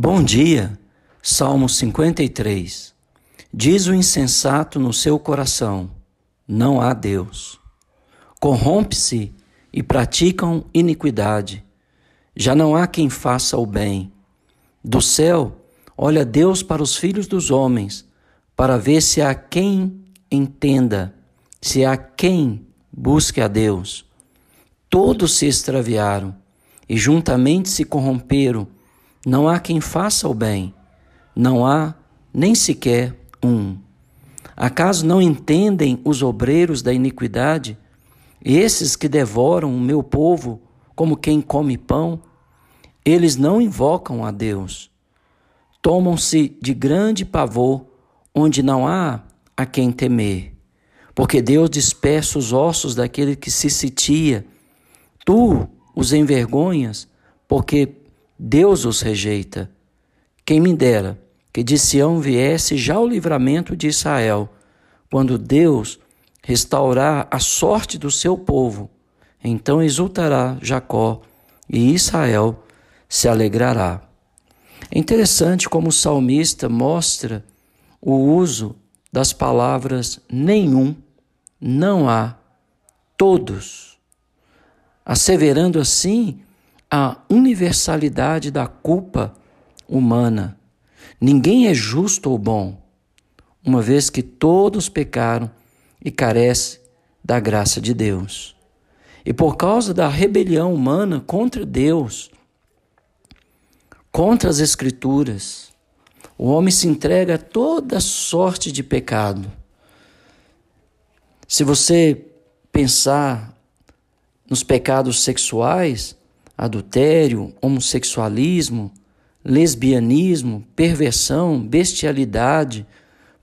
Bom dia, Salmo 53. Diz o insensato no seu coração: Não há Deus. Corrompe-se e praticam iniquidade. Já não há quem faça o bem. Do céu, olha Deus para os filhos dos homens, para ver se há quem entenda, se há quem busque a Deus. Todos se extraviaram e juntamente se corromperam não há quem faça o bem, não há nem sequer um. Acaso não entendem os obreiros da iniquidade, esses que devoram o meu povo como quem come pão? Eles não invocam a Deus. Tomam-se de grande pavor, onde não há a quem temer. Porque Deus dispersa os ossos daquele que se sitia. Tu os envergonhas, porque Deus os rejeita. Quem me dera que de Sião viesse já o livramento de Israel, quando Deus restaurar a sorte do seu povo, então exultará Jacó e Israel se alegrará. É interessante como o salmista mostra o uso das palavras nenhum, não há, todos, asseverando assim a universalidade da culpa humana. Ninguém é justo ou bom, uma vez que todos pecaram e carecem da graça de Deus. E por causa da rebelião humana contra Deus, contra as Escrituras, o homem se entrega a toda sorte de pecado. Se você pensar nos pecados sexuais, adultério, homossexualismo, lesbianismo, perversão, bestialidade,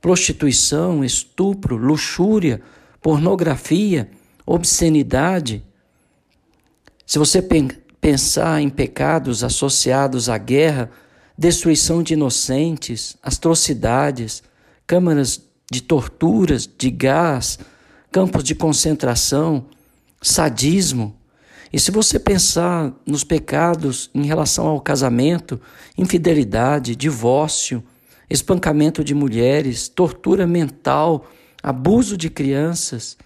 prostituição, estupro, luxúria, pornografia, obscenidade. Se você pensar em pecados associados à guerra, destruição de inocentes, atrocidades, câmaras de torturas, de gás, campos de concentração, sadismo, e se você pensar nos pecados em relação ao casamento, infidelidade, divórcio, espancamento de mulheres, tortura mental, abuso de crianças,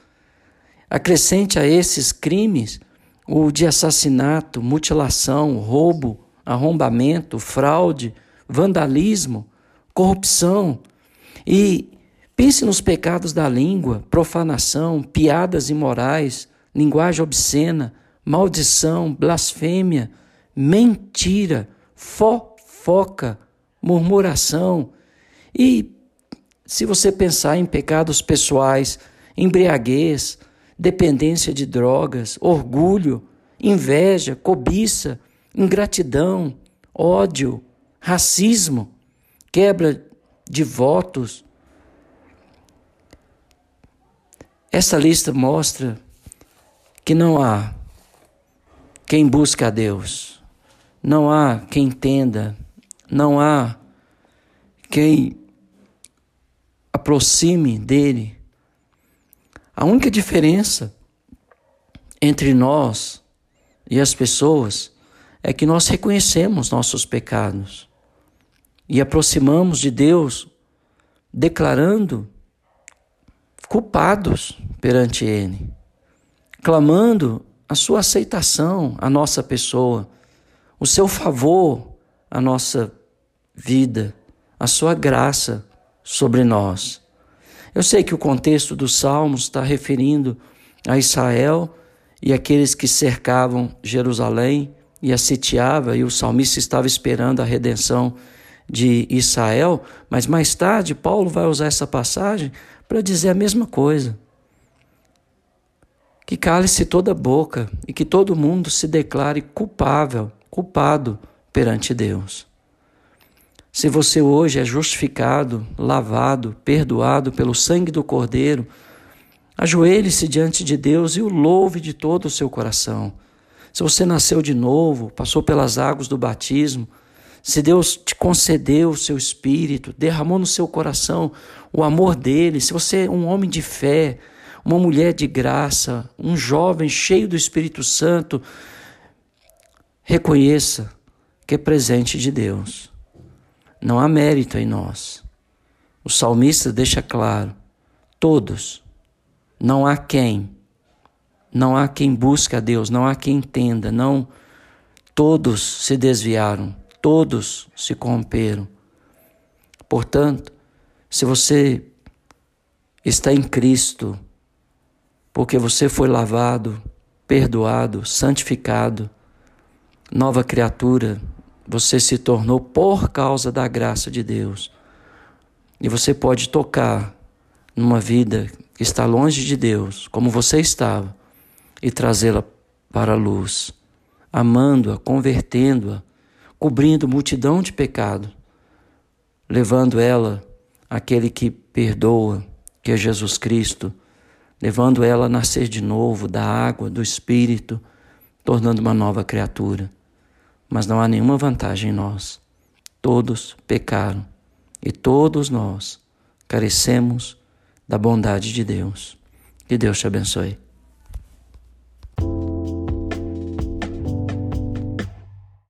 acrescente a esses crimes o de assassinato, mutilação, roubo, arrombamento, fraude, vandalismo, corrupção. E pense nos pecados da língua, profanação, piadas imorais, linguagem obscena, maldição, blasfêmia, mentira, fofoca, murmuração. E se você pensar em pecados pessoais, embriaguez, dependência de drogas, orgulho, inveja, cobiça, ingratidão, ódio, racismo, quebra de votos. Essa lista mostra que não há quem busca a Deus. Não há quem entenda, não há quem aproxime dele. A única diferença entre nós e as pessoas é que nós reconhecemos nossos pecados e aproximamos de Deus declarando culpados perante Ele, clamando a sua aceitação à nossa pessoa, o seu favor à nossa vida, a sua graça sobre nós. Eu sei que o contexto dos Salmos está referindo a Israel e aqueles que cercavam Jerusalém e a sitiava, e o salmista estava esperando a redenção de Israel, mas mais tarde Paulo vai usar essa passagem para dizer a mesma coisa que cale-se toda boca e que todo mundo se declare culpável, culpado perante Deus. Se você hoje é justificado, lavado, perdoado pelo sangue do Cordeiro, ajoelhe-se diante de Deus e o louve de todo o seu coração. Se você nasceu de novo, passou pelas águas do batismo, se Deus te concedeu o seu espírito, derramou no seu coração o amor dele, se você é um homem de fé, uma mulher de graça, um jovem cheio do Espírito Santo, reconheça que é presente de Deus. Não há mérito em nós. O salmista deixa claro: todos, não há quem, não há quem busque a Deus, não há quem entenda, não. Todos se desviaram, todos se corromperam. Portanto, se você está em Cristo, porque você foi lavado, perdoado, santificado, nova criatura, você se tornou por causa da graça de Deus. E você pode tocar numa vida que está longe de Deus, como você estava, e trazê-la para a luz, amando-a, convertendo-a, cobrindo multidão de pecado, levando ela àquele que perdoa, que é Jesus Cristo, levando ela a nascer de novo da água, do Espírito, tornando uma nova criatura. Mas não há nenhuma vantagem em nós. Todos pecaram e todos nós carecemos da bondade de Deus. Que Deus te abençoe.